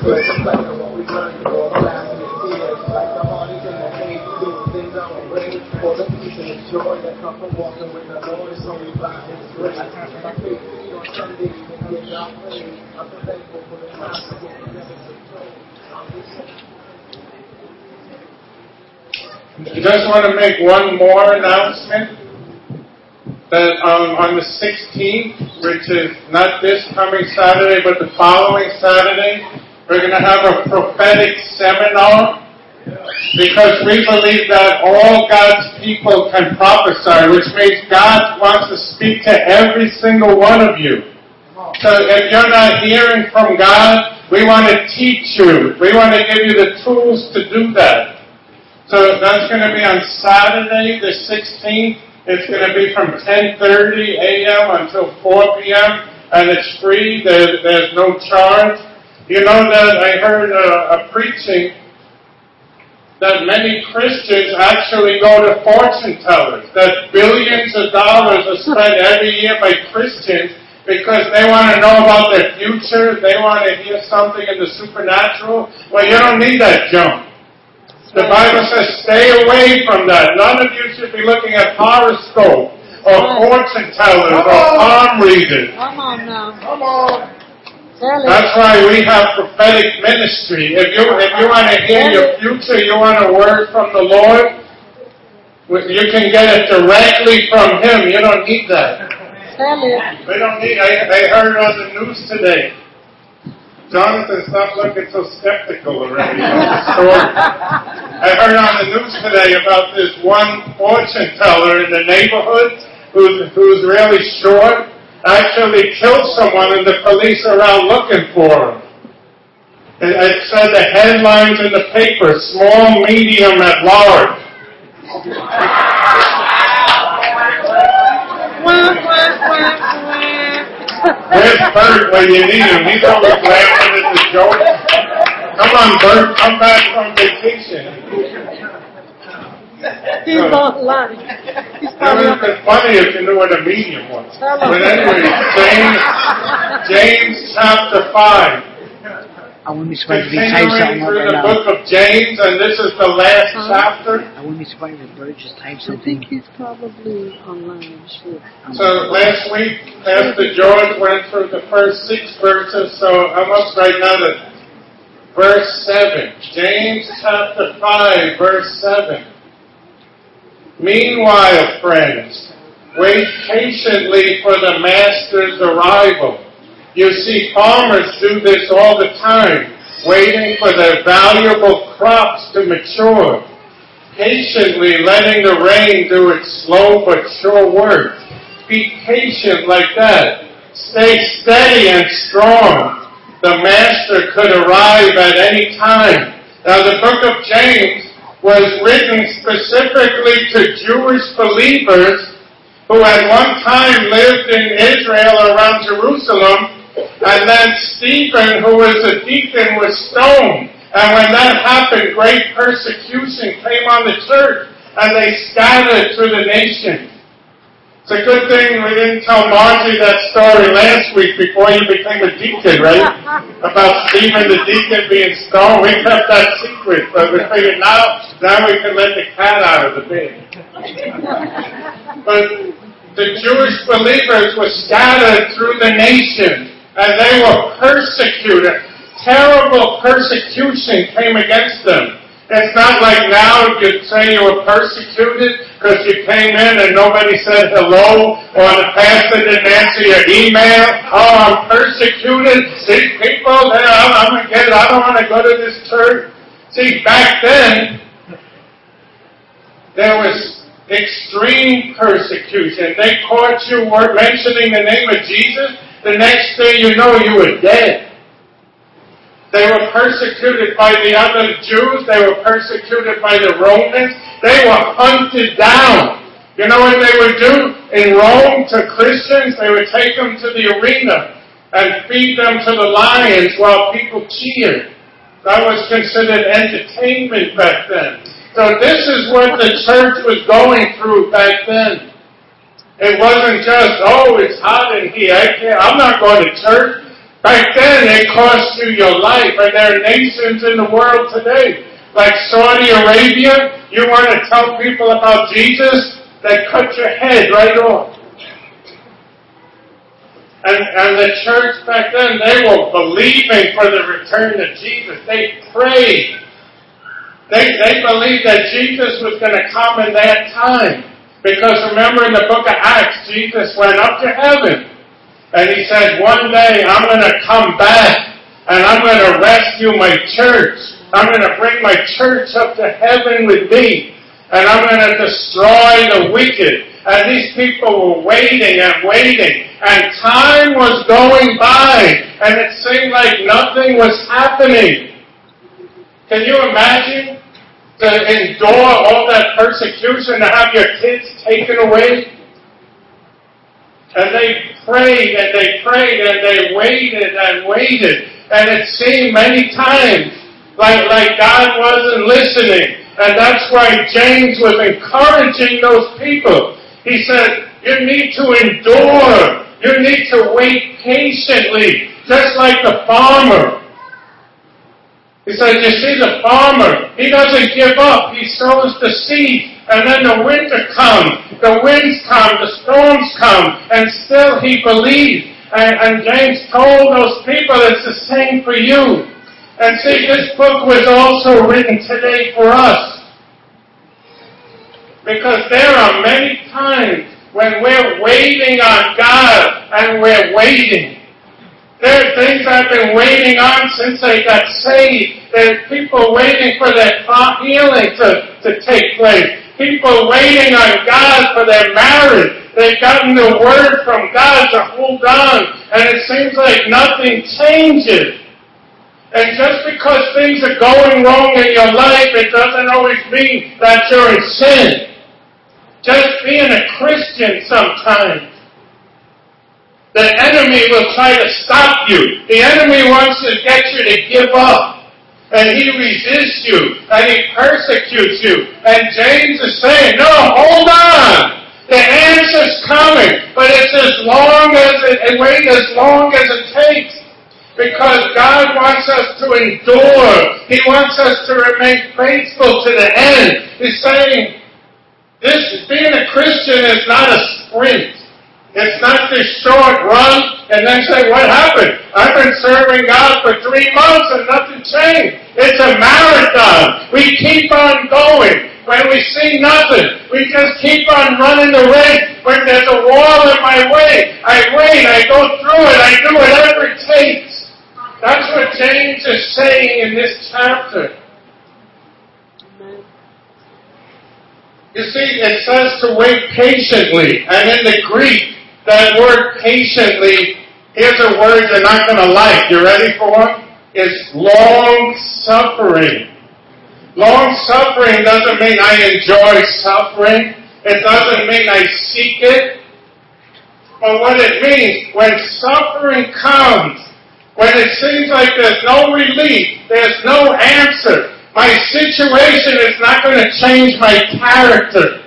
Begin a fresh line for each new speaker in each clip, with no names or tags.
I just want to make one more announcement that um, on the 16th, which is not this coming Saturday, but the following Saturday, we're going to have a prophetic seminar because we believe that all God's people can prophesy, which means God wants to speak to every single one of you. So if you're not hearing from God, we want to teach you. We want to give you the tools to do that. So that's going to be on Saturday, the 16th. It's going to be from 10:30 a.m. until 4 p.m. and it's free. There, there's no charge. You know that I heard a, a preaching that many Christians actually go to fortune tellers. That billions of dollars are spent every year by Christians because they want to know about their future. They want to hear something in the supernatural. Well, you don't need that junk. The Bible says stay away from that. None of you should be looking at horoscope or fortune tellers or palm readers.
Come on now.
Come on.
That's why we have prophetic ministry. If you if you want to hear your future, you want a word from the Lord, you can get it directly from Him. You don't need that.
Tell it.
We don't need. I, I heard on the news today. Jonathan, stop looking so skeptical already on the story. I heard on the news today about this one fortune teller in the neighborhood who's, who's really short, actually killed someone and the police are out looking for him. It, said the headlines in the paper, small, medium, at large. Where's Bert when you need him? He's always laughing at the joke. Come on, Bert, come back from vacation.
He's not lying. He's
It
probably
would have been funny if you knew what a medium was. But anyway, James, James chapter 5.
I wouldn't be surprised if he types
Continuing
something up
through
right
the
now.
book of James, and this is the last
Huh?
chapter.
I wouldn't be surprised if Bert just types
I think he's probably online. I'm sure.
So last week, Pastor George went through the first six verses, so I'm up right now to verse 7. James chapter 5, verse 7. Meanwhile, friends, wait patiently for the Master's arrival. You see, farmers do this all the time, waiting for their valuable crops to mature patiently letting the rain do its slow but sure work. Be patient like that. Stay steady and strong. The Master could arrive at any time. Now the book of James was written specifically to Jewish believers who at one time lived in Israel around Jerusalem, and then Stephen, who was a deacon, was stoned. And when that happened, great persecution came on the church, and they scattered through the nation. It's a good thing we didn't tell Margie that story last week before you became a deacon, right? About Stephen the deacon being stoned. We kept that secret, but we figured now, now we can let the cat out of the bag. But the Jewish believers were scattered through the nation, and they were persecuted. Terrible persecution came against them. It's not like now you'd say you were persecuted because you came in and nobody said hello or the pastor didn't answer your email. Oh, I'm persecuted. See, people, they- I'm, gonna get it. I don't want to go to this church. See, back then, there was extreme persecution. They caught you mentioning the name of Jesus. The next thing you know, you were dead. They were persecuted by the other Jews. They were persecuted by the Romans. They were hunted down. You know what they would do in Rome to Christians? They would take them to the arena and feed them to the lions while people cheered. That was considered entertainment back then. So this is what the church was going through back then. It wasn't just, oh, it's hot in here. I can't, I'm not going to church. Back then, it cost you your life, and there are nations in the world today, like Saudi Arabia. You want to tell people about Jesus, they cut your head right off. And, and the church back then, they were believing for the return of Jesus. They prayed. They, they believed that Jesus was going to come in that time. Because remember in the book of Acts, Jesus went up to heaven. And he said, one day I'm going to come back and I'm going to rescue my church. I'm going to bring my church up to heaven with me. And I'm going to destroy the wicked. And these people were waiting and waiting. And time was going by. And it seemed like nothing was happening. Can you imagine to endure all that persecution to have your kids taken away? And they prayed and they prayed and they waited and waited. And it seemed many times like, like God wasn't listening. And that's why James was encouraging those people. He said, you need to endure. You need to wait patiently, just like the farmer. He said, you see the farmer, he doesn't give up. He sows the seed and then the winter comes, the winds come, the storms come, and still he believes. And, and James told those people it's the same for you. And see, this book was also written today for us. Because there are many times when we're waiting on God and we're waiting. There are things I've been waiting on since I got saved. There are people waiting for their healing to, to take place people waiting on God for their marriage. They've gotten the word from God to hold on, and it seems like nothing changes. And just because things are going wrong in your life, it doesn't always mean that you're in sin. Just being a Christian sometimes. The enemy will try to stop you. The enemy wants to get you to give up and he resists you, and he persecutes you. And James is saying, no, hold on. The answer's coming, but it's as long as it, and wait as long as it takes. Because God wants us to endure. He wants us to remain faithful to the end. He's saying, this, being a Christian is not a. This short run and then say, what happened? I've been serving God for three months and nothing changed. It's a marathon. We keep on going. When we see nothing, we just keep on running the race. When there's a wall in my way, I wait, I go through it, I do whatever it takes. That's what James is saying in this chapter. You see, it says to wait patiently, and in the Greek, that word patiently, here's a word you're not going to like. You ready for one? It's long suffering. Long suffering doesn't mean I enjoy suffering. It doesn't mean I seek it. But what it means, when suffering comes, when it seems like there's no relief, there's no answer, my situation is not going to change my character.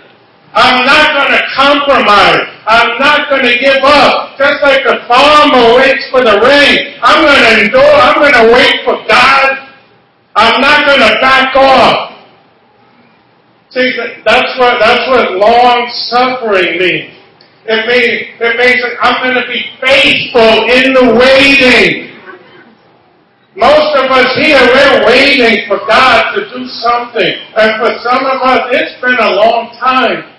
I'm not going to compromise. I'm not going to give up. Just like the farmer waits for the rain, I'm going to endure. I'm going to wait for God. I'm not going to back off. See, that's what that's what long suffering means. It means it means I'm going to be faithful in the waiting. Most of us here, we're waiting for God to do something. And for some of us, it's been a long time.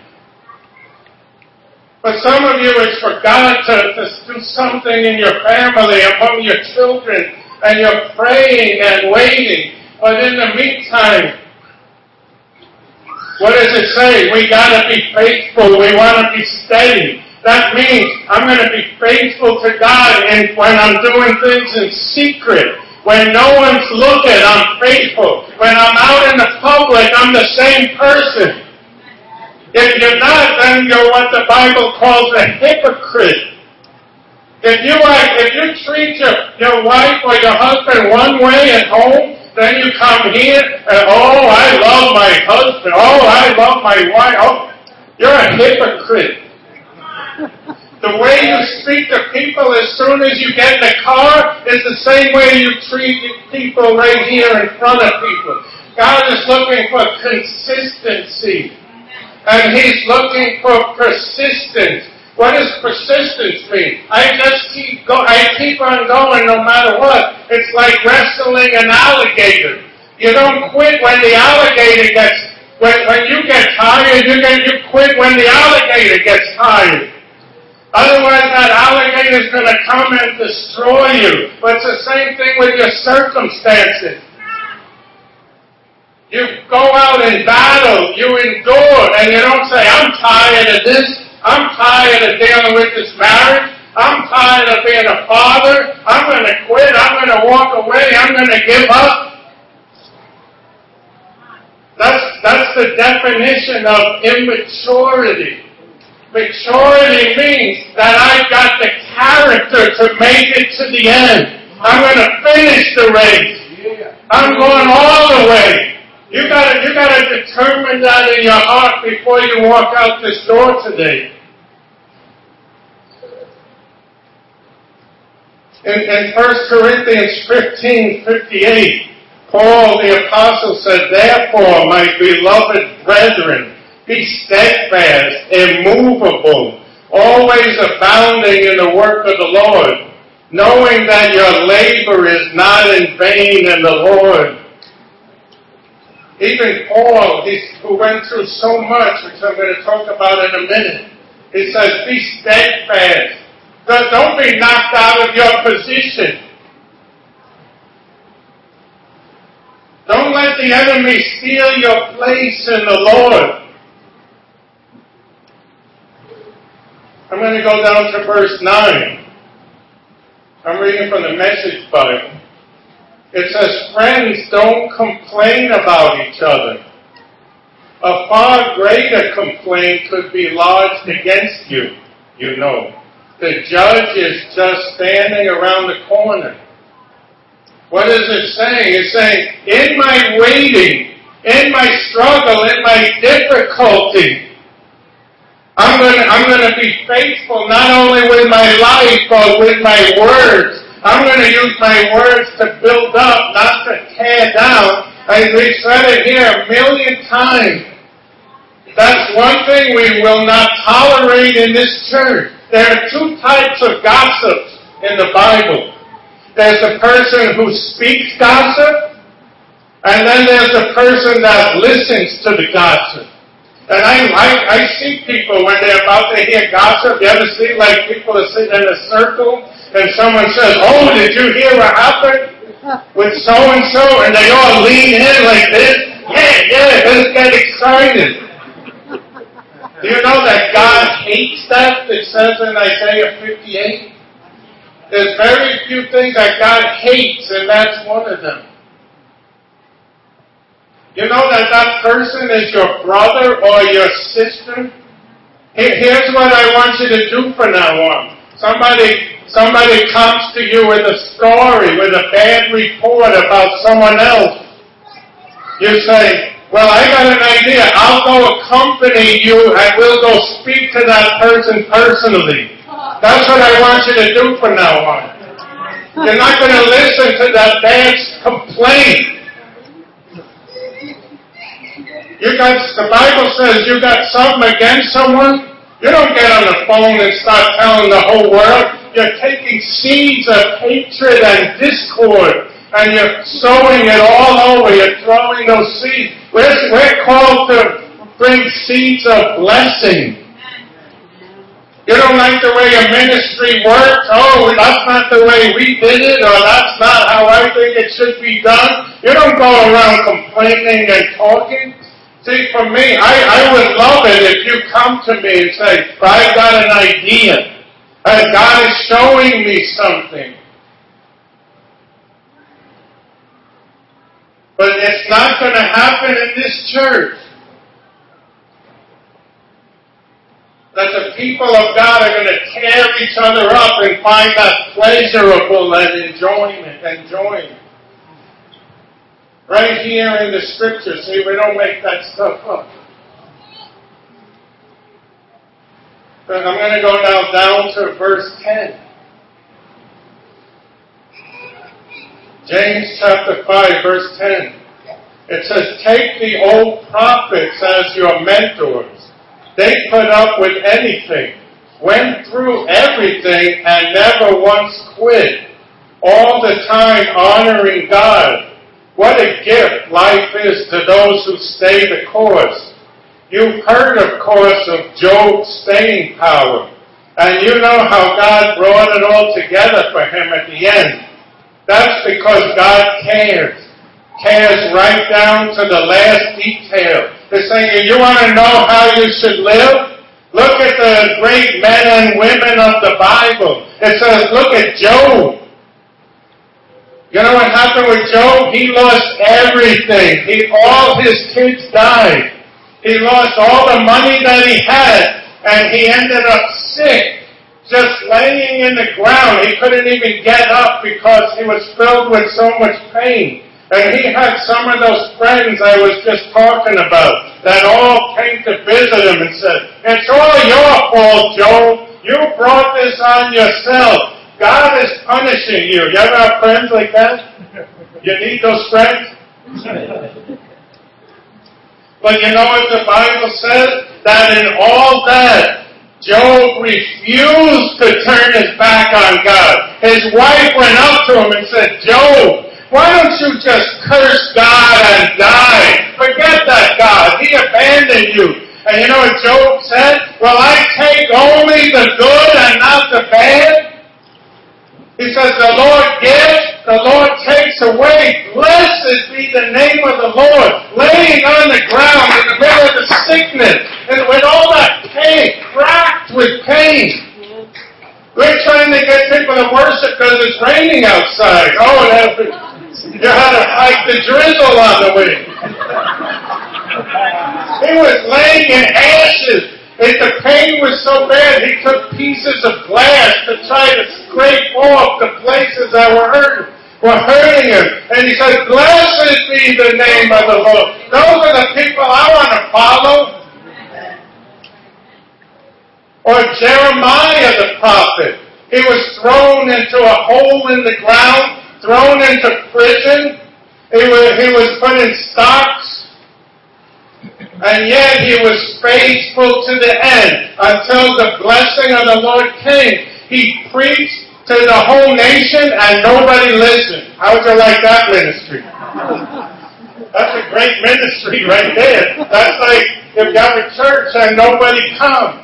For some of you, it's for God to, to do something in your family, among your children, and you're praying and waiting. But in the meantime, what does it say? We gotta be faithful. We wanna be steady. That means I'm gonna be faithful to God and when I'm doing things in secret. When no one's looking, I'm faithful. When I'm out in the public, I'm the same person. If you're not, then you're what the Bible calls a hypocrite. If you are, if you treat your, your wife or your husband one way at home, then you come here and oh, I love my husband. Oh, I love my wife. Oh, you're a hypocrite. The way you speak to people as soon as you get in the car is the same way you treat people right here in front of people. God is looking for consistency. And He's looking for persistence. What does persistence mean? I just keep go I keep on going no matter what. It's like wrestling an alligator. You don't quit when the alligator gets when, when you get tired, you get you quit when the alligator gets tired. Otherwise, that alligator is going to come and destroy you. But it's the same thing with your circumstances. You go out in battle, you endure, and you don't say, I'm tired of this, I'm tired of dealing with this marriage, I'm tired of being a father, I'm going to quit, I'm going to walk away, I'm going to give up. That's, that's the definition of immaturity. Maturity means that I've got the character to make it to the end. I'm going to finish the race. I'm going all the way. You gotta, you gotta determine that in your heart before you walk out this door today. In, in 1 Corinthians 15, 58, Paul the apostle said, Therefore, my beloved brethren, be steadfast, immovable, always abounding in the work of the Lord, knowing that your labor is not in vain in the Lord. Even Paul, who went through so much, which I'm going to talk about in a minute, he says, be steadfast. Don't be knocked out of your position. Don't let the enemy steal your place in the Lord. I'm going to go down to verse 9. I'm reading from the Message Bible. It says, Friends, don't complain about each other. A far greater complaint could be lodged against you, you know. The judge is just standing around the corner. What is it saying? It's saying, in my waiting, in my struggle, in my difficulty, I'm going to, I'm going to be faithful not only with my life, but with my words. I'm going to use my words to build up, not to tear down. As we've said it here a million times. That's one thing we will not tolerate in this church. There are two types of gossips in the Bible. There's the person who speaks gossip, and then there's the person that listens to the gossip. And I, I, I see people when they're about to hear gossip. You ever see like people are sitting in a circle and someone says, "Oh, did you hear what happened with so and so?" And they all lean in like this. Yeah, yeah, let's get excited. Do you know that God hates that? It says in Isaiah 58. There's very few things that God hates, and that's one of them. You know that that person is your brother or your sister? Here's what I want you to do from now on. Somebody, somebody comes to you with a story, with a bad report about someone else. You say, well, I got an idea. I'll go accompany you and we'll go speak to that person personally. That's what I want you to do from now on. You're not going to listen to that bad complaint. You got, the Bible says you got something against someone. You don't get on the phone and start telling the whole world. You're taking seeds of hatred and discord and you're sowing it all over. You're throwing those seeds. We're, we're called to bring seeds of blessing. You don't like the way your ministry works? Oh, that's not the way we did it, or that's not how I think it should be done. You don't go around complaining and talking. See, for me, I, I would love it if you come to me and say, I've got an idea. God is showing me something. But it's not going to happen in this church. That the people of God are going to tear each other up and find that pleasurable and enjoyment, enjoying. Right here in the scripture, see, we don't make that stuff up. But I'm going to go now down to verse 10. James chapter 5, verse 10. It says, Take the old prophets as your mentors. They put up with anything, went through everything, and never once quit. All the time honoring God. What a gift life is to those who stay the course. You've heard, of course, of Job's staying power. And you know how God brought it all together for him at the end. That's because God cares. Cares right down to the last detail. They're saying, you want to know how you should live? Look at the great men and women of the Bible. It says, look at Job. You know what happened with Job? He lost everything. He, all his kids died. He lost all the money that he had, and he ended up sick, just laying in the ground. He couldn't even get up because he was filled with so much pain. And he had some of those friends I was just talking about that all came to visit him and said, It's all your fault, Job. You brought this on yourself. God is punishing you. You ever have friends like that? You need those friends? But you know what the Bible says? That in all that, Job refused to turn his back on God. His wife went up to him and said, Job, why don't you just curse God and die? Forget that God. He abandoned you. And you know what Job said? Well, I take only the good and not the bad. He says, the Lord gives, the Lord takes away. Blessed be the name of the Lord. Laying on the ground in the middle of the sickness and with all that pain, racked with pain. We're trying to get people to worship because it's raining outside. Oh, it happens. you had to hike the drizzle on the way. He was laying in ashes. If the pain was so bad, he took pieces of glass to try to scrape off the places that were hurting, were hurting him. And he said, Blessed be the name of the Lord. Those are the people I want to follow. Or Jeremiah the prophet. He was thrown into a hole in the ground, thrown into prison. He was, he was put in stocks. And yet he was faithful to the end until the blessing of the Lord came. He preached to the whole nation and nobody listened. How would you like that ministry? That's a great ministry right there. That's like if you have got a church and nobody comes.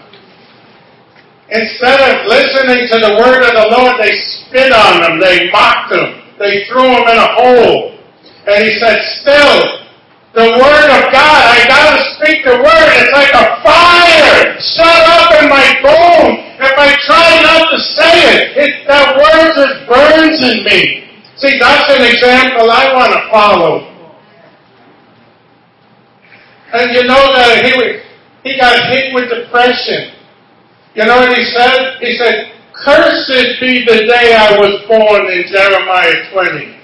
Instead of listening to the word of the Lord, they spit on them, they mocked them, they threw them in a hole. And he said, still, the word of God, I gotta speak the word. It's like a fire shut up in my bones. If I try not to say it, it that word just burns in me. See, that's an example I want to follow. And you know that he he got hit with depression. You know what he said? He said, Cursed be the day I was born in Jeremiah 20.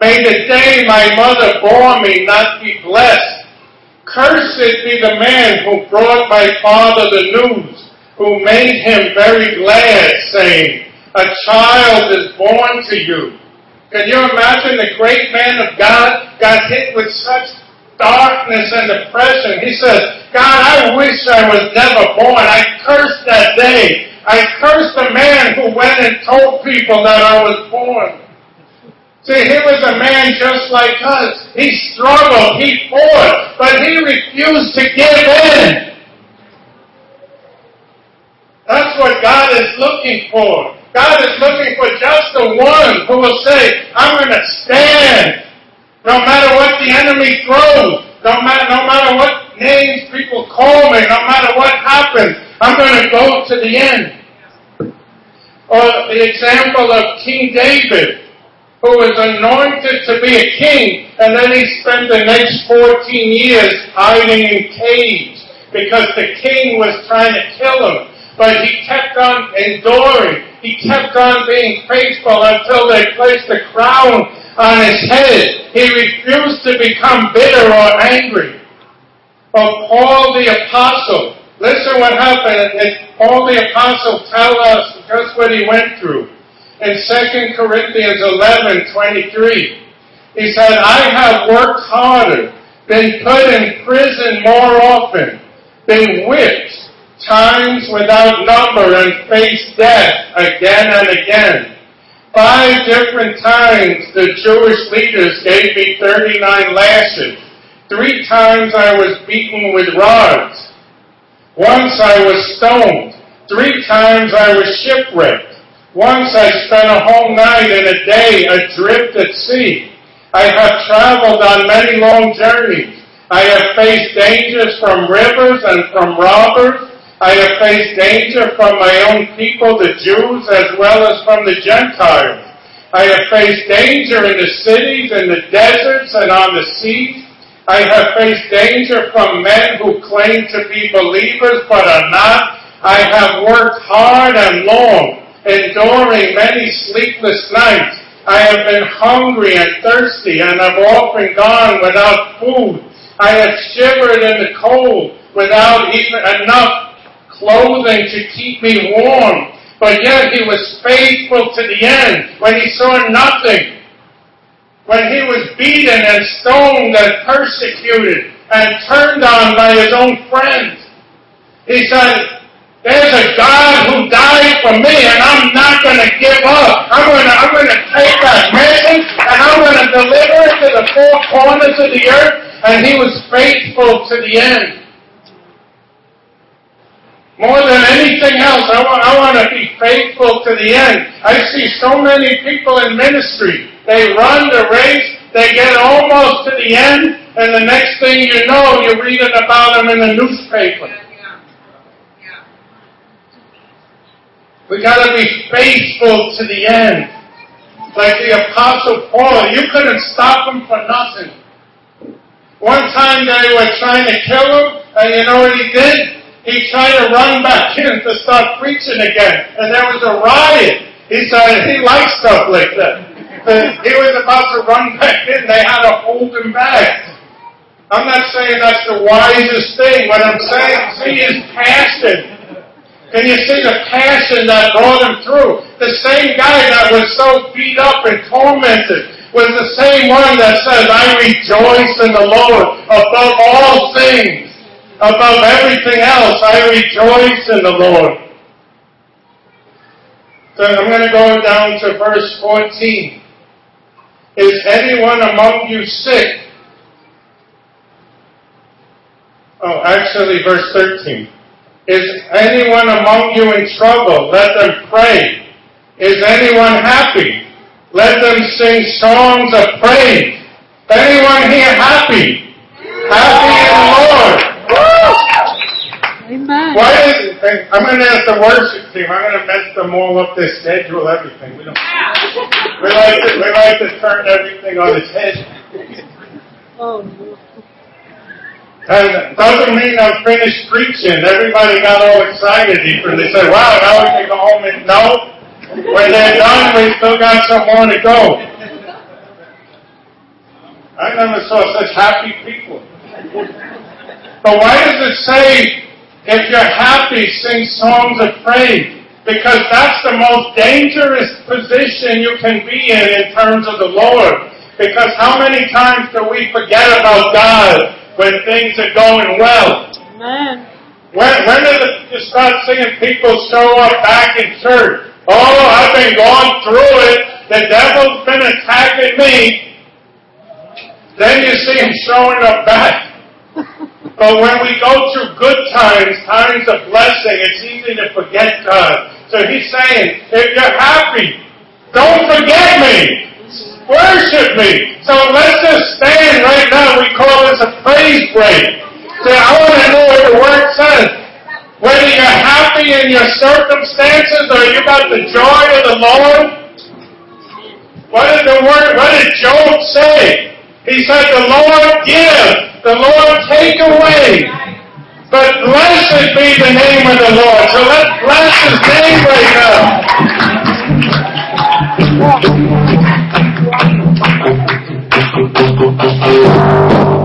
May the day my mother bore me not be blessed. Cursed be the man who brought my father the news, who made him very glad, saying, A child is born to you. Can you imagine the great man of God got hit with such darkness and depression? He says, God, I wish I was never born. I cursed that day. I cursed the man who went and told people that I was born. See, he was a man just like us. He struggled, he fought, but he refused to give in. That's what God is looking for. God is looking for just the one who will say, I'm going to stand no matter what the enemy throws, no matter, no matter what names people call me, no matter what happens, I'm going to go to the end. Or the example of King David who was anointed to be a king, and then he spent the next 14 years hiding in caves because the king was trying to kill him. But he kept on enduring. He kept on being faithful until they placed a crown on his head. He refused to become bitter or angry. Or Paul the apostle, Listen what happened. And Paul the Apostle tell us just what he went through. In 2 Corinthians 11, 23, he said, I have worked harder, been put in prison more often, been whipped times without number and faced death again and again. Five different times the Jewish leaders gave me 39 lashes. Three times I was beaten with rods. Once I was stoned. Three times I was shipwrecked. Once I spent a whole night and a day adrift at sea. I have traveled on many long journeys. I have faced dangers from rivers and from robbers. I have faced danger from my own people, the Jews, as well as from the Gentiles. I have faced danger in the cities, in the deserts, and on the seas. I have faced danger from men who claim to be believers but are not. I have worked hard and long, enduring many sleepless nights. I have been hungry and thirsty and have often gone without food. I have shivered in the cold without even enough clothing to keep me warm. But yet he was faithful to the end when he saw nothing when he was beaten and stoned and persecuted and turned on by his own friends. He said, there's a God who died for me and I'm not going to give up. I'm going to, I'm going to take that message and I'm going to deliver it to the four corners of the earth. And he was faithful to the end. More than anything else, I want, I want to be faithful to the end. I see so many people in ministry they run the race, they get almost to the end, and the next thing you know, you're reading about them in the newspaper. We gotta be faithful to the end. Like the apostle Paul, you couldn't stop him for nothing. One time they were trying to kill him, and you know what he did? He tried to run back in to start preaching again, and there was a riot. He said he likes stuff like that he was about to run back in. They had to hold him back. I'm not saying that's the wisest thing. What I'm saying, see his passion. Can you see the passion that brought him through? The same guy that was so beat up and tormented was the same one that says, I rejoice in the Lord above all things. Above everything else, I rejoice in the Lord. So I'm going to go down to verse 14. Is anyone among you sick? Oh, actually, verse 13. Is anyone among you in trouble? Let them pray. Is anyone happy? Let them sing songs of praise. Anyone here happy? Happy in the Lord.
Amen.
Why is it, I'm going to ask the worship team. I'm going to mess them all up, their schedule, everything. We don't. We like to, we like to turn everything on its head.
Oh, no.
And doesn't mean I'm finished preaching. Everybody got all excited even. They said, wow, now we can go home and no. When they're done, we still got some more to go. I never saw such happy people. But why does it say, if you're happy, sing songs of praise? Because that's the most dangerous position you can be in in terms of the Lord. Because how many times do we forget about God when things are going well?
Amen.
When, when did you start seeing people show up back in church? Oh, I've been going through it. The devil's been attacking me. Then you see him showing up back. But when we go through good times, times of blessing, it's easy to forget God. So he's saying, if you're happy, don't forget me. Worship me. So let's just stand right now. We call this a praise break. So I want to know what the word says. Whether you're happy in your circumstances or you got the joy of the Lord. What did the word, what did Job say? He said, the Lord give the Lord take away. But blessed be the name of the Lord. So let's bless his name right now.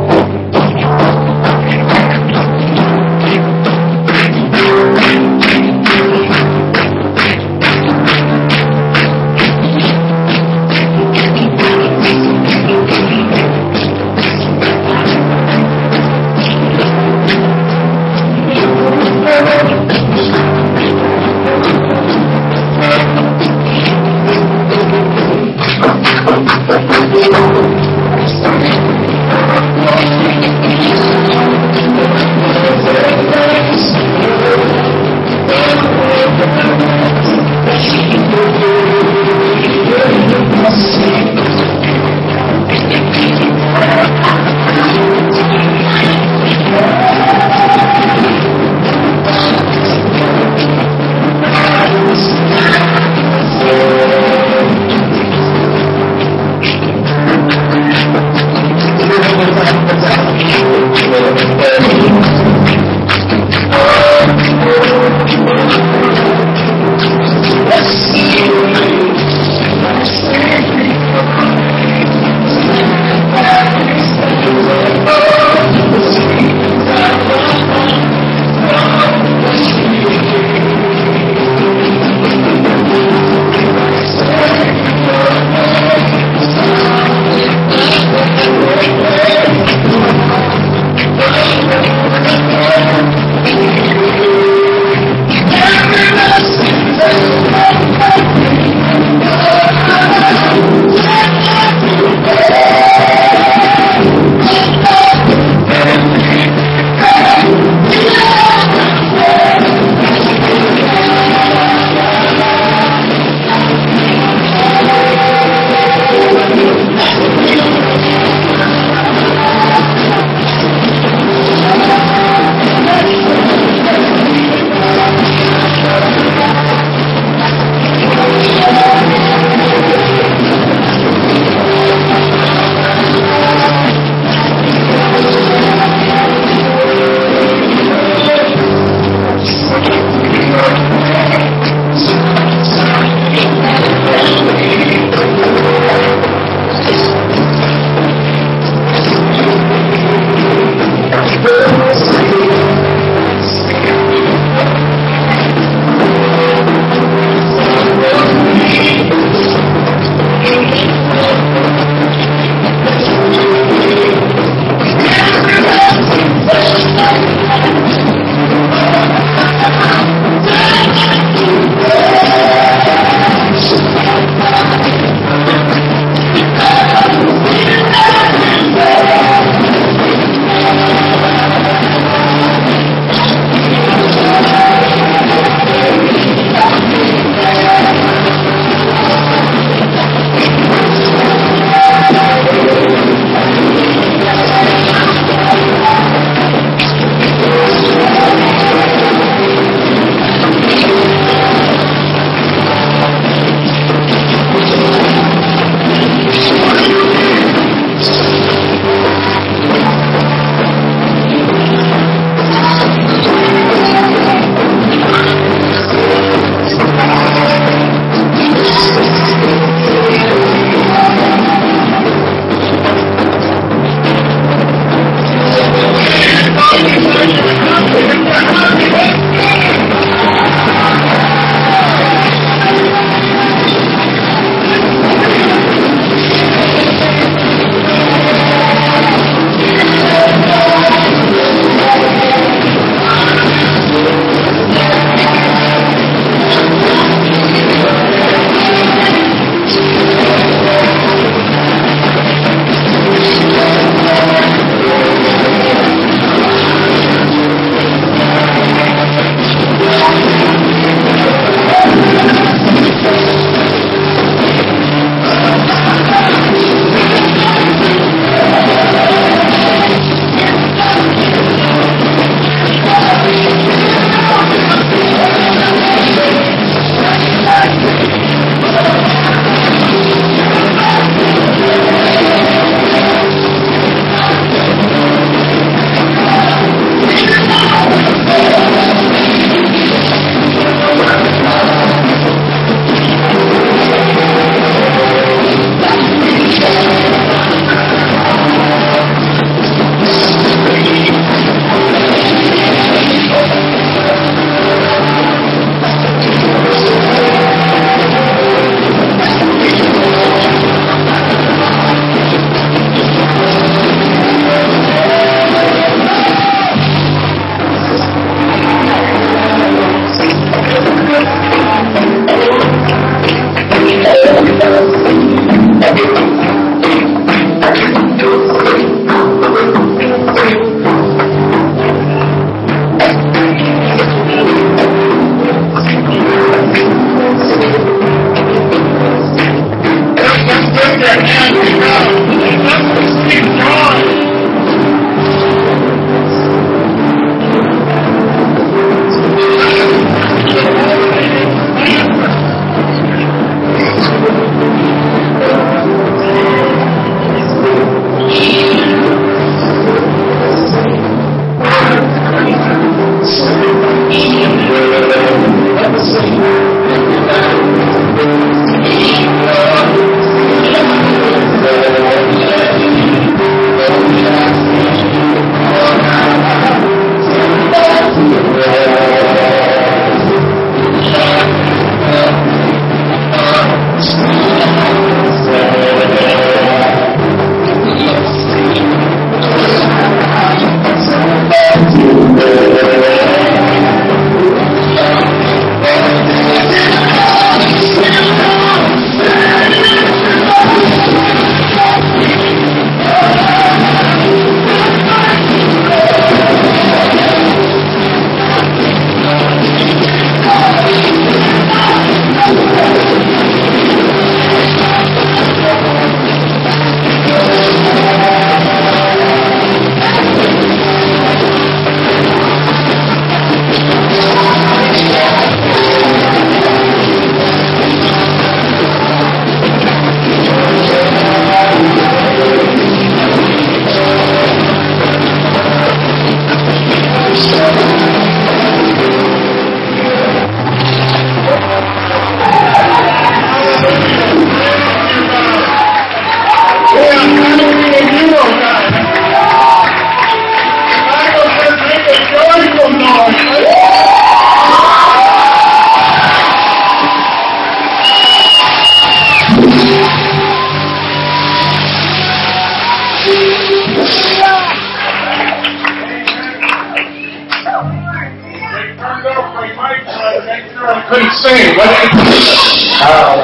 ¡Gracias!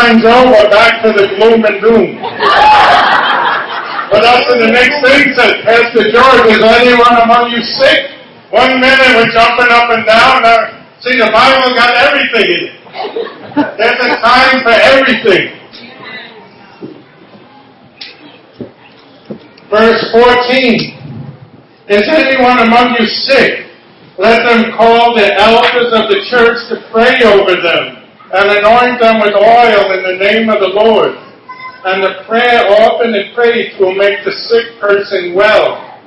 Time's over. Back to the gloom and doom. But us in the next thing says, Pastor George, is anyone among you sick? One minute we're jumping up and down. Now, see, the Bible got everything in it. There's a time for everything. Verse 14. Is anyone among you sick? Let them call the elders of the church to pray over them and anoint them with oil in the name of the Lord. And the prayer often and faith will make the sick person well.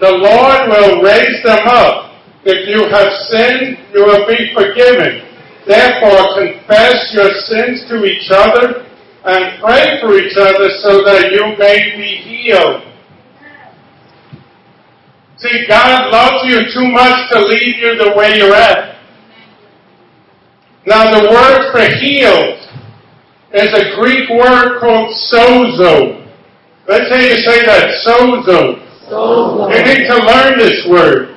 The Lord will raise them up. If you have sinned, you will be forgiven. Therefore, confess your sins to each other and pray for each other so that you may be healed. See, God loves you too much to leave you the way you're at. Now, the word for healed is a Greek word called sozo. Let's say you say that, sozo.
Sozo.
You need to learn this word.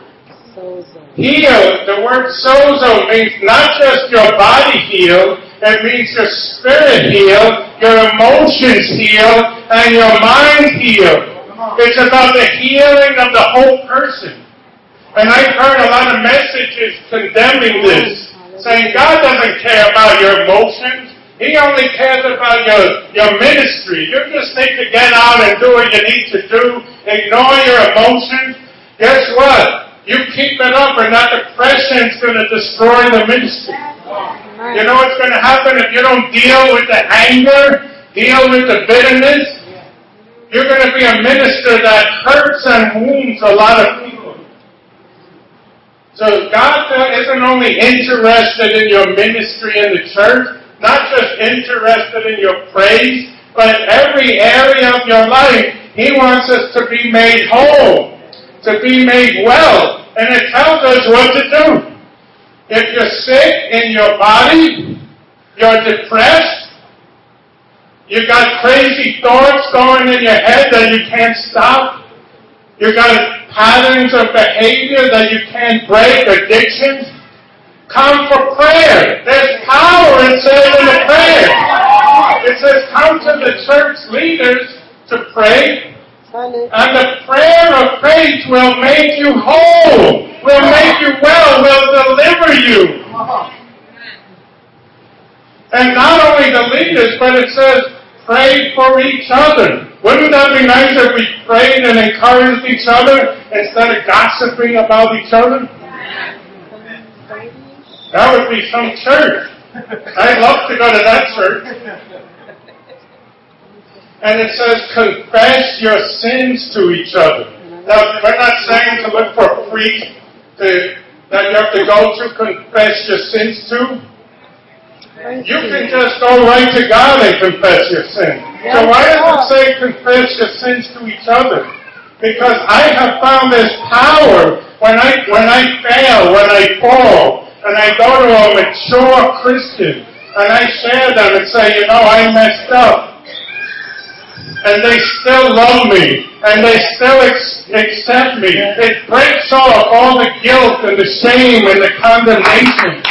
Sozo.
Healed, the word sozo means not just your body healed, it means your spirit healed, your emotions healed, and your mind healed. It's about the healing of the whole person. And I've heard a lot of messages condemning this, saying God doesn't care about your emotions. He only cares about your, your ministry. You just need to get out and do what you need to do. Ignore your emotions. Guess what? You keep it up or that depression's going to destroy the ministry. You know what's going to happen if you don't deal with the anger, deal with the bitterness? You're going to be a minister that hurts and wounds a lot of people. So God uh, isn't only interested in your ministry in the church, not just interested in your praise, but every area of your life, He wants us to be made whole, to be made well. And it tells us what to do. If you're sick in your body, you're depressed, you've got crazy thoughts going in your head that you can't stop. You got patterns of behavior that you can't break, addictions. Come for prayer. There's power, in says in the prayer. It says come to the church leaders to pray, and the prayer of faith will make you whole, will make you well, will deliver you. And not only the leaders, but it says pray for each other. Wouldn't that be nice if we prayed and encouraged each other instead of gossiping about each other? That would be some church. I'd love to go to that church. And it says, confess your sins to each other. Now, we're not saying to look for a priest to, that you have to go to confess your sins to. You can just go right to God and confess your sin. So why does it say confess your sins to each other? Because I have found this power when I when I fail, when I fall, and I go to a mature Christian and I share them and say, you know, I messed up. And they still love me, and they still ex- accept me. It breaks off all the guilt and the shame and the condemnation.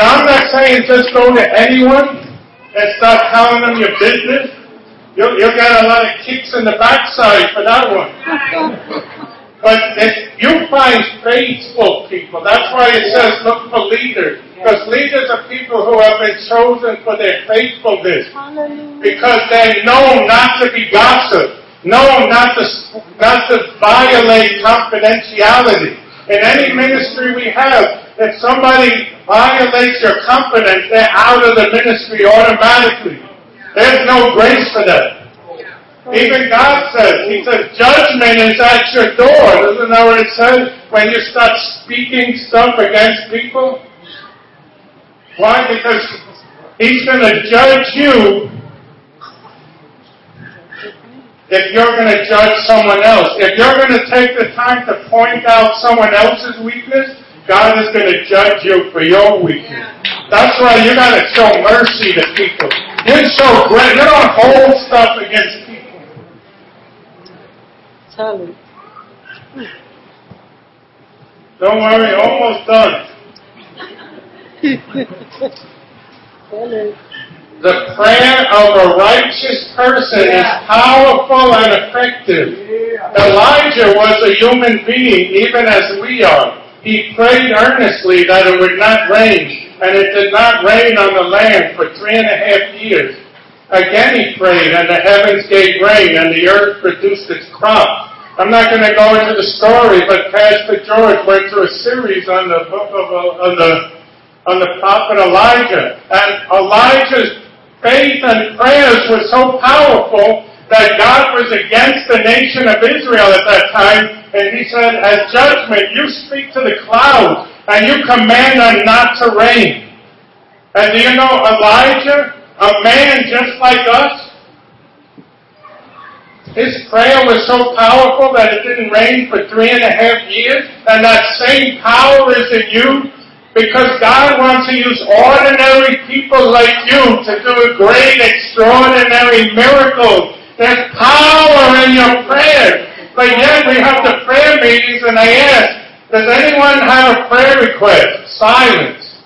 Now, I'm not saying just go to anyone and start telling them your business. You'll, you'll get a lot of kicks in the backside for that one. But if you find faithful people, that's why it says look for leaders. Because leaders are people who have been chosen for their faithfulness.
Hallelujah.
Because they know not to be gossip. Know not to, not to violate confidentiality. In any ministry we have, if somebody violates your confidence, they're out of the ministry automatically. There's no grace for that. Even God says, He says, judgment is at your door. Isn't that what it says? When you start speaking stuff against people? Why? Because He's going to judge you if you're going to judge someone else. If you're going to take the time to point out someone else's weakness, God is going to judge you for your weakness. That's why you got to show mercy to people. You show grace. You don't hold stuff against people.
Tell it.
Don't worry, almost done. The prayer of a righteous person is powerful and effective. Elijah was a human being, even as we are. He prayed earnestly that it would not rain, and it did not rain on the land for three and a half years. Again he prayed, and the heavens gave rain, and the earth produced its crop. I'm not going to go into the story, but Pastor George went through a series on the book of uh, on the on the prophet Elijah, and Elijah's faith and prayers were so powerful that God was against the nation of Israel at that time, and he said, as judgment, you speak to the clouds, and you command them not to rain. And do you know Elijah, a man just like us, his prayer was so powerful that it didn't rain for three and a half years, and that same power is in you because God wants to use ordinary people like you to do a great, extraordinary miracle. There's power in your prayers. But yet we have the prayer meetings and they ask, does anyone have a prayer request? Silence.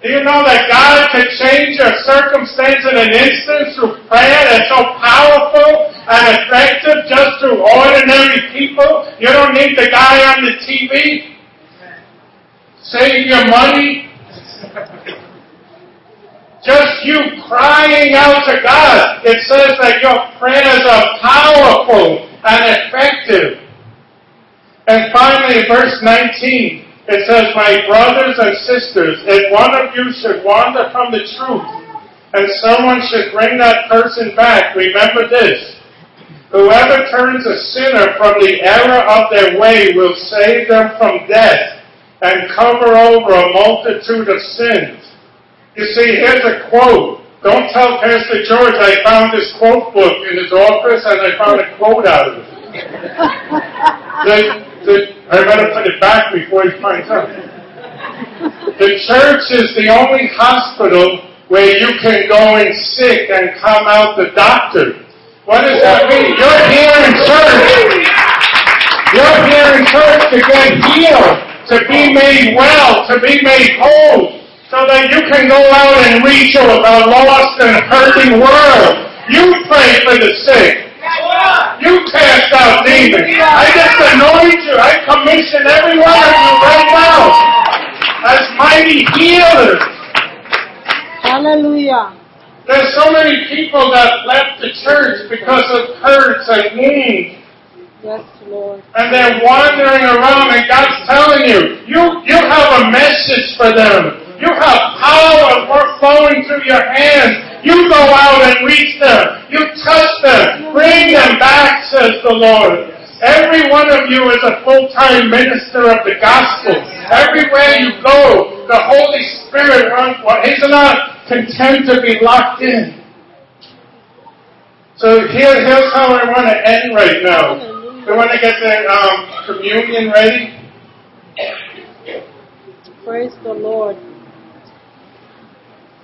Do you know that God can change your circumstance in an instant through prayer that's so powerful and effective just through ordinary people? You don't need the guy on the TV. Save your money. Just you crying out to God. It says that your prayers are powerful and effective. And finally, verse 19, it says, My brothers and sisters, if one of you should wander from the truth, and someone should bring that person back, remember this. Whoever turns a sinner from the error of their way will save them from death and cover over a multitude of sins. You see, here's a quote. Don't tell Pastor George I found this quote book in his office and I found a quote out of it. the, the, I better put it back before he finds out. The church is the only hospital where you can go in sick and come out the doctor. What does that mean? You're here in church. You're here in church to get healed, to be made well, to be made whole, so that you can go out and reach a lost and hurting world. You pray for the sick. You cast out demons. I just anoint you. I commission every one of you right now as mighty healers.
Hallelujah.
There's so many people that left the church because of hurts and wounds.
Yes, Lord.
And they're wandering around and God's telling you, you, you have a message for them. You have power flowing through your hands. You go out and reach them. You touch them. Bring them back, says the Lord. Every one of you is a full-time minister of the gospel. Everywhere you go, the Holy Spirit he's not content to be locked in. So here, here's how I want to end right now. We want to get the um, communion ready.
Praise the Lord.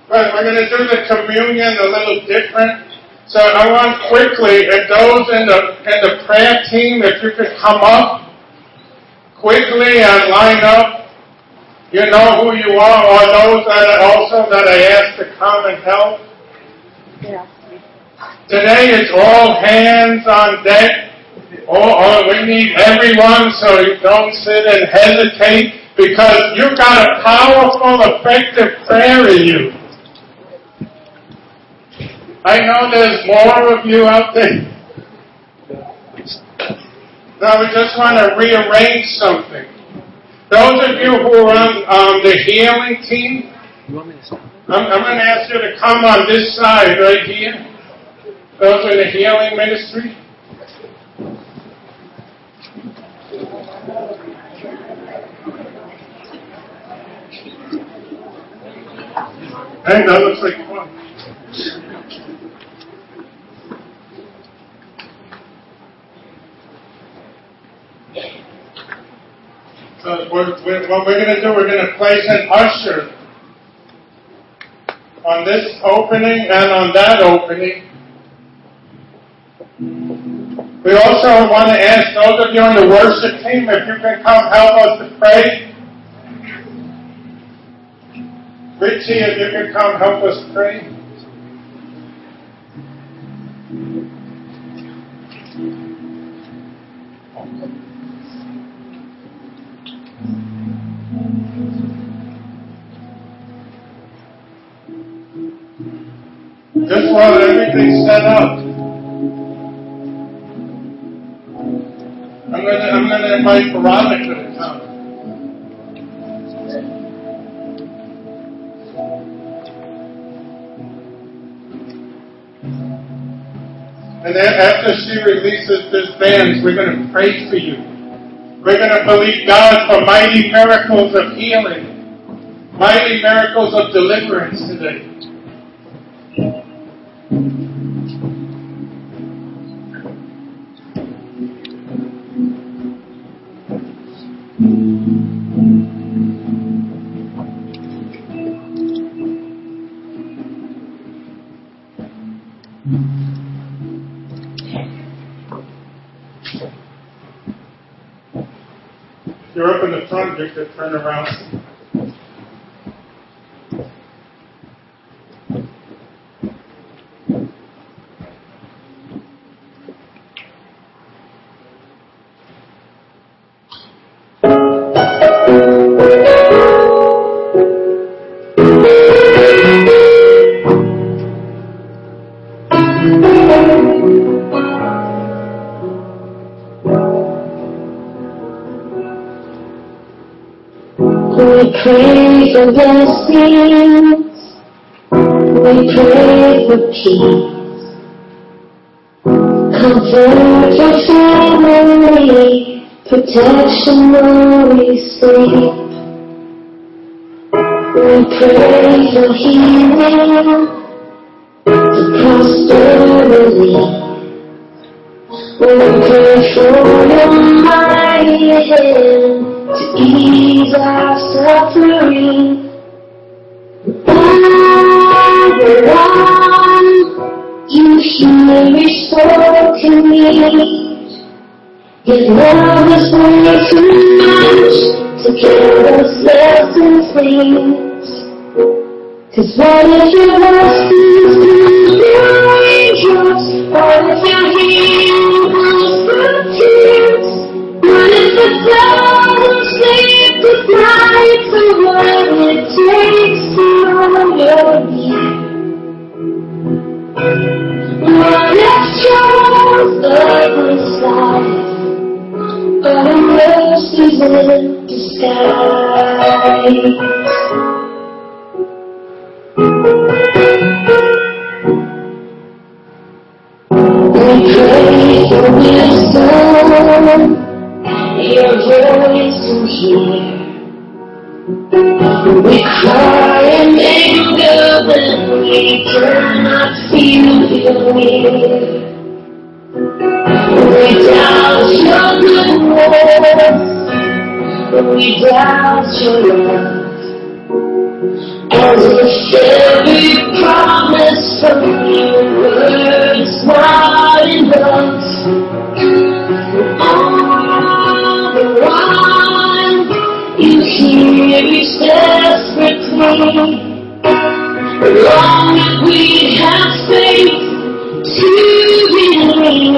But we're going to do the communion a little different. So I want quickly, if those in the in the prayer team, if you could come up quickly and line up. You know who you are, or those that are also that I asked to come and help.
Yeah.
Today it's all hands on deck. Oh, we need everyone so you don't sit and hesitate because you've got a powerful, effective prayer in you. I know there's more of you out there. Now we just want to rearrange something. Those of you who are on um, the healing team? I'm, I'm going to ask you to come on this side right here. Those in the healing ministry. Hey, that looks like fun. So we're, we're, what we're going to do, we're going to place an usher on this opening and on that opening. We also want to ask those of you on the worship team if you can come help us to pray. Richie, if you can come help us pray. Set up. I'm gonna I'm gonna invite Veronica to come. And then after she releases this band, we're gonna pray for you. We're gonna believe God for mighty miracles of healing, mighty miracles of deliverance today. Up in the
pray for blessings. We pray for peace. Comfort for family. Protection while we sleep. We pray for healing. For prosperity. We pray for your mighty hand to ease our suffering. Everyone, you hear me spoken need. Your love is way too much to give us lessons things. Cause what if your blessings to the angels? What if your heals nights are what it takes to know need? What if trials of this life are mercies in disguise? For your voice to hear. We cry in anger when we cannot feel you near. We doubt your goodness, we doubt your love. As if every promise from your word is not enough. long as we have faith to remain.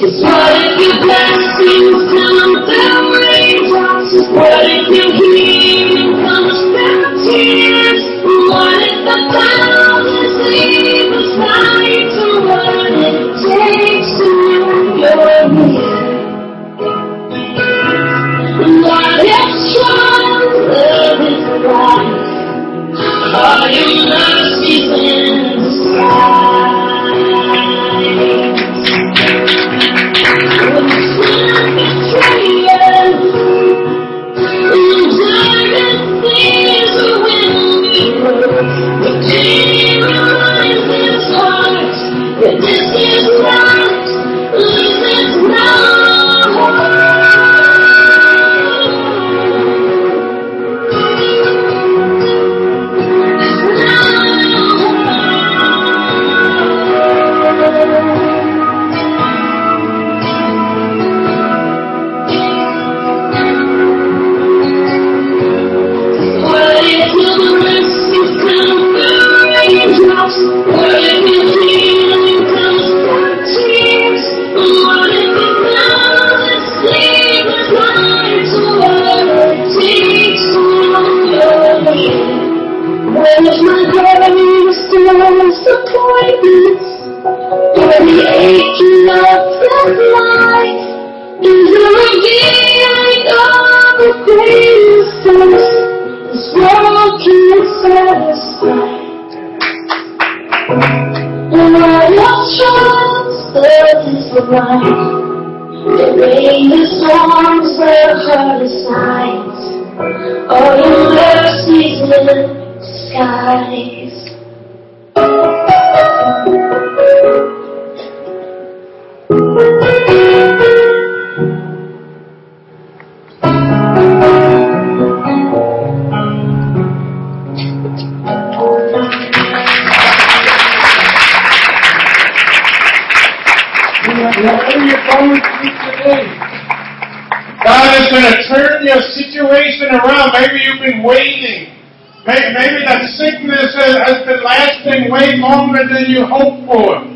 Cause what if your
blessings come Maybe, that sickness has been lasting way longer than you hoped for.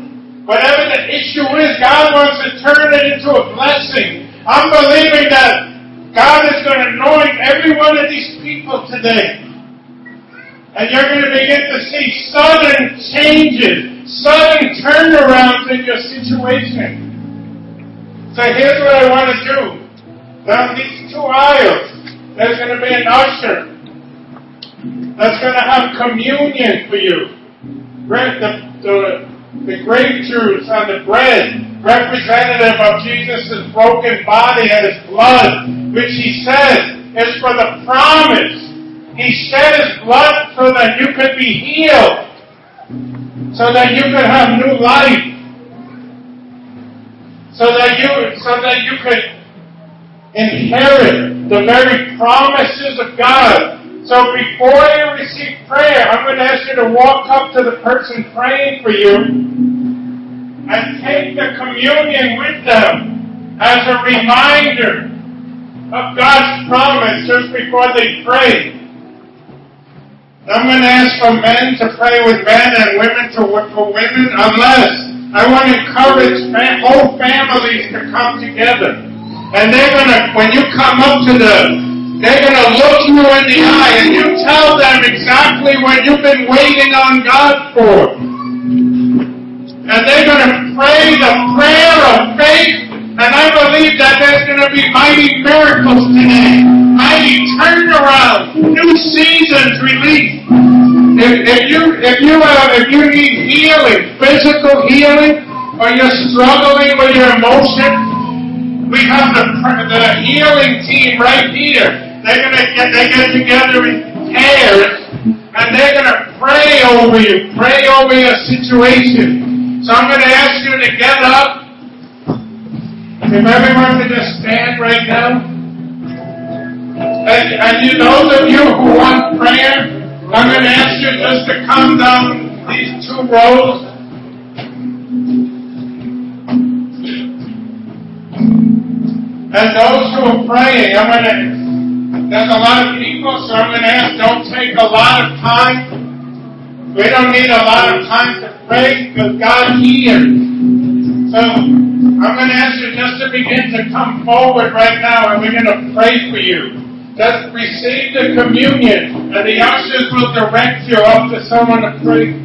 Whatever the issue is, God wants to turn it into a blessing. I'm believing that God is going to anoint every one of these people today. And you're going to begin to see sudden changes, sudden turnarounds in your situation. So here's what I want to do. Down these two aisles, there's going to be an usher that's going to have communion for you. The, the, the grape juice on the bread, representative of Jesus' broken body and his blood, which he says is for the promise. He shed his blood so that you could be healed, so that you could have new life, so that you, so that you could inherit the very promises of God. So before you receive prayer, I'm going to ask you to walk up to the person praying for you and take the communion with them as a reminder of God's promise just before they pray. I'm going to ask for men to pray with men and women to for women unless I want to encourage whole families to come together. And they're going to, when you come up to them, they're going to look you in the eye and you tell them exactly what you've been waiting on God for. And they're going to pray the prayer of faith. And I believe that there's going to be mighty miracles today. Mighty turnaround. New seasons released. If, if you if you uh, if you need healing, physical healing, or you're struggling with your emotions, we have the the healing team right here. They're gonna get they get together in pairs and they're gonna pray over you, pray over your situation. So I'm gonna ask you to get up. If everyone could just stand right now. And, and you those of you who want prayer, I'm going to ask you just to come down these two rows. And those who are praying, I'm going to, there's a lot of people, so I'm going to ask, don't take a lot of time. We don't need a lot of time to pray because God hears. So I'm going to ask you just to begin to come forward right now and we're going to pray for you. Just receive the communion and the ushers will direct you up to someone to pray.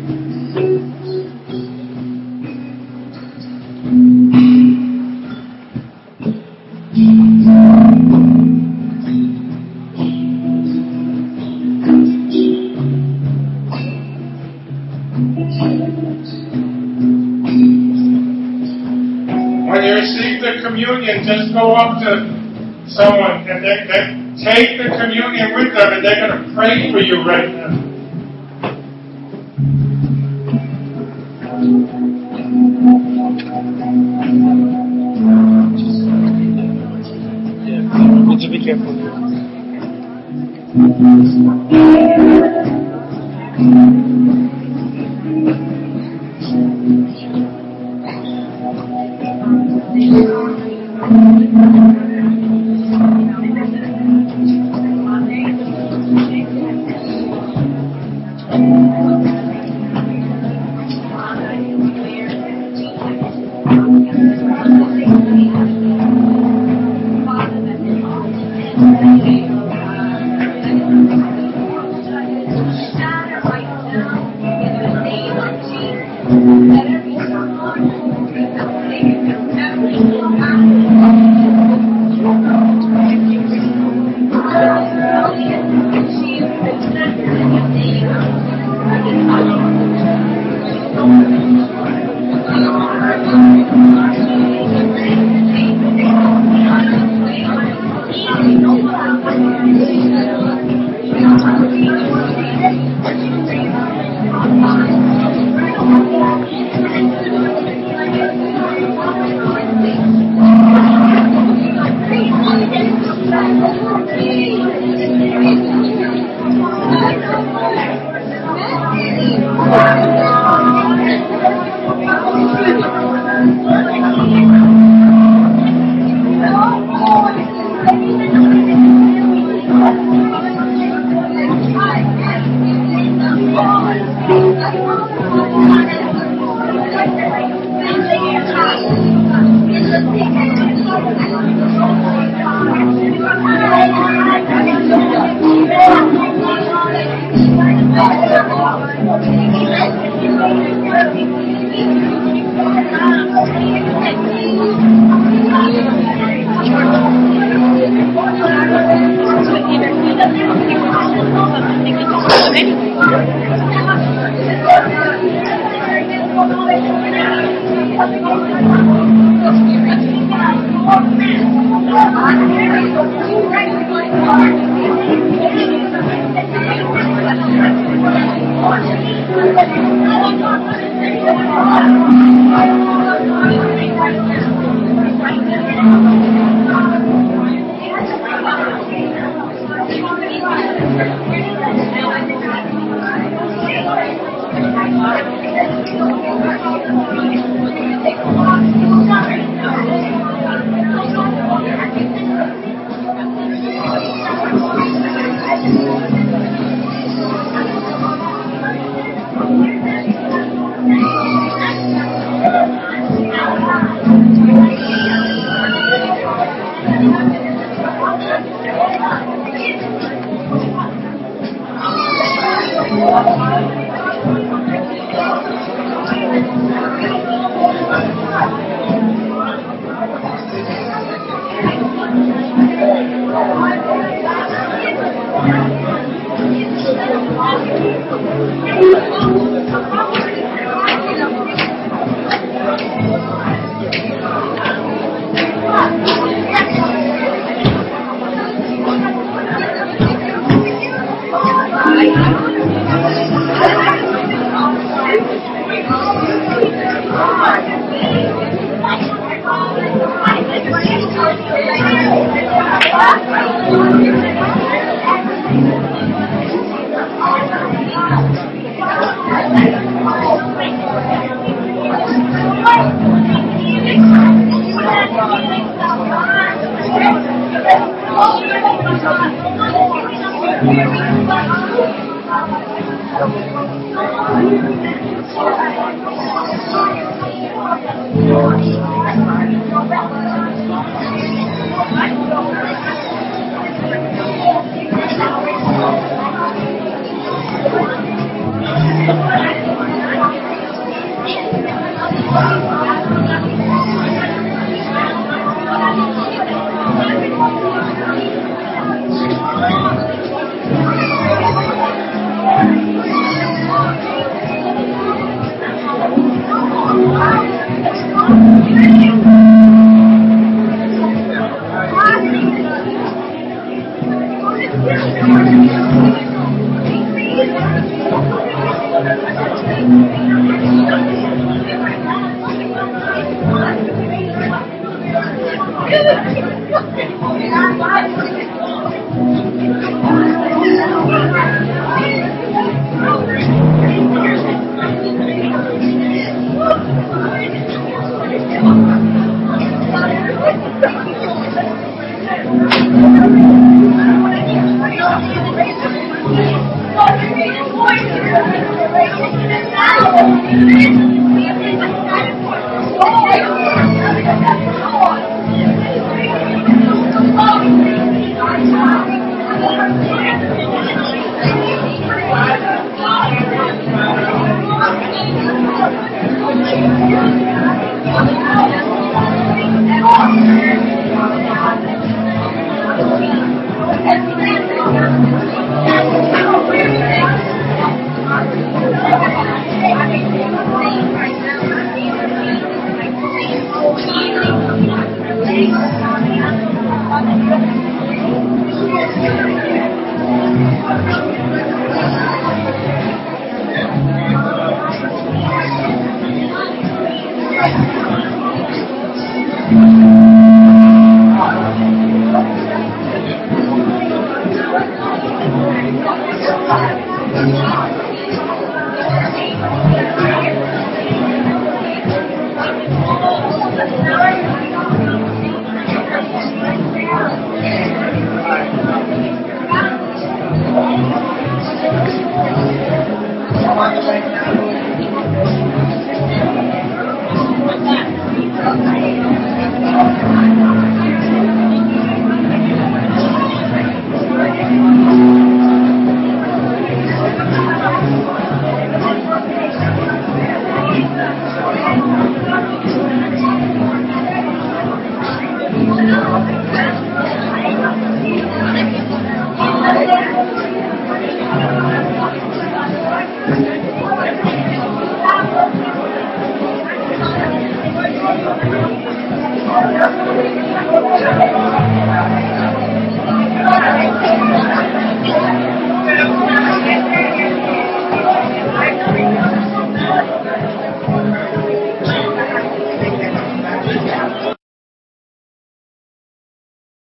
When you receive the communion, just go up to someone and they, they take the communion with them and they're going to pray for you right now.
Thank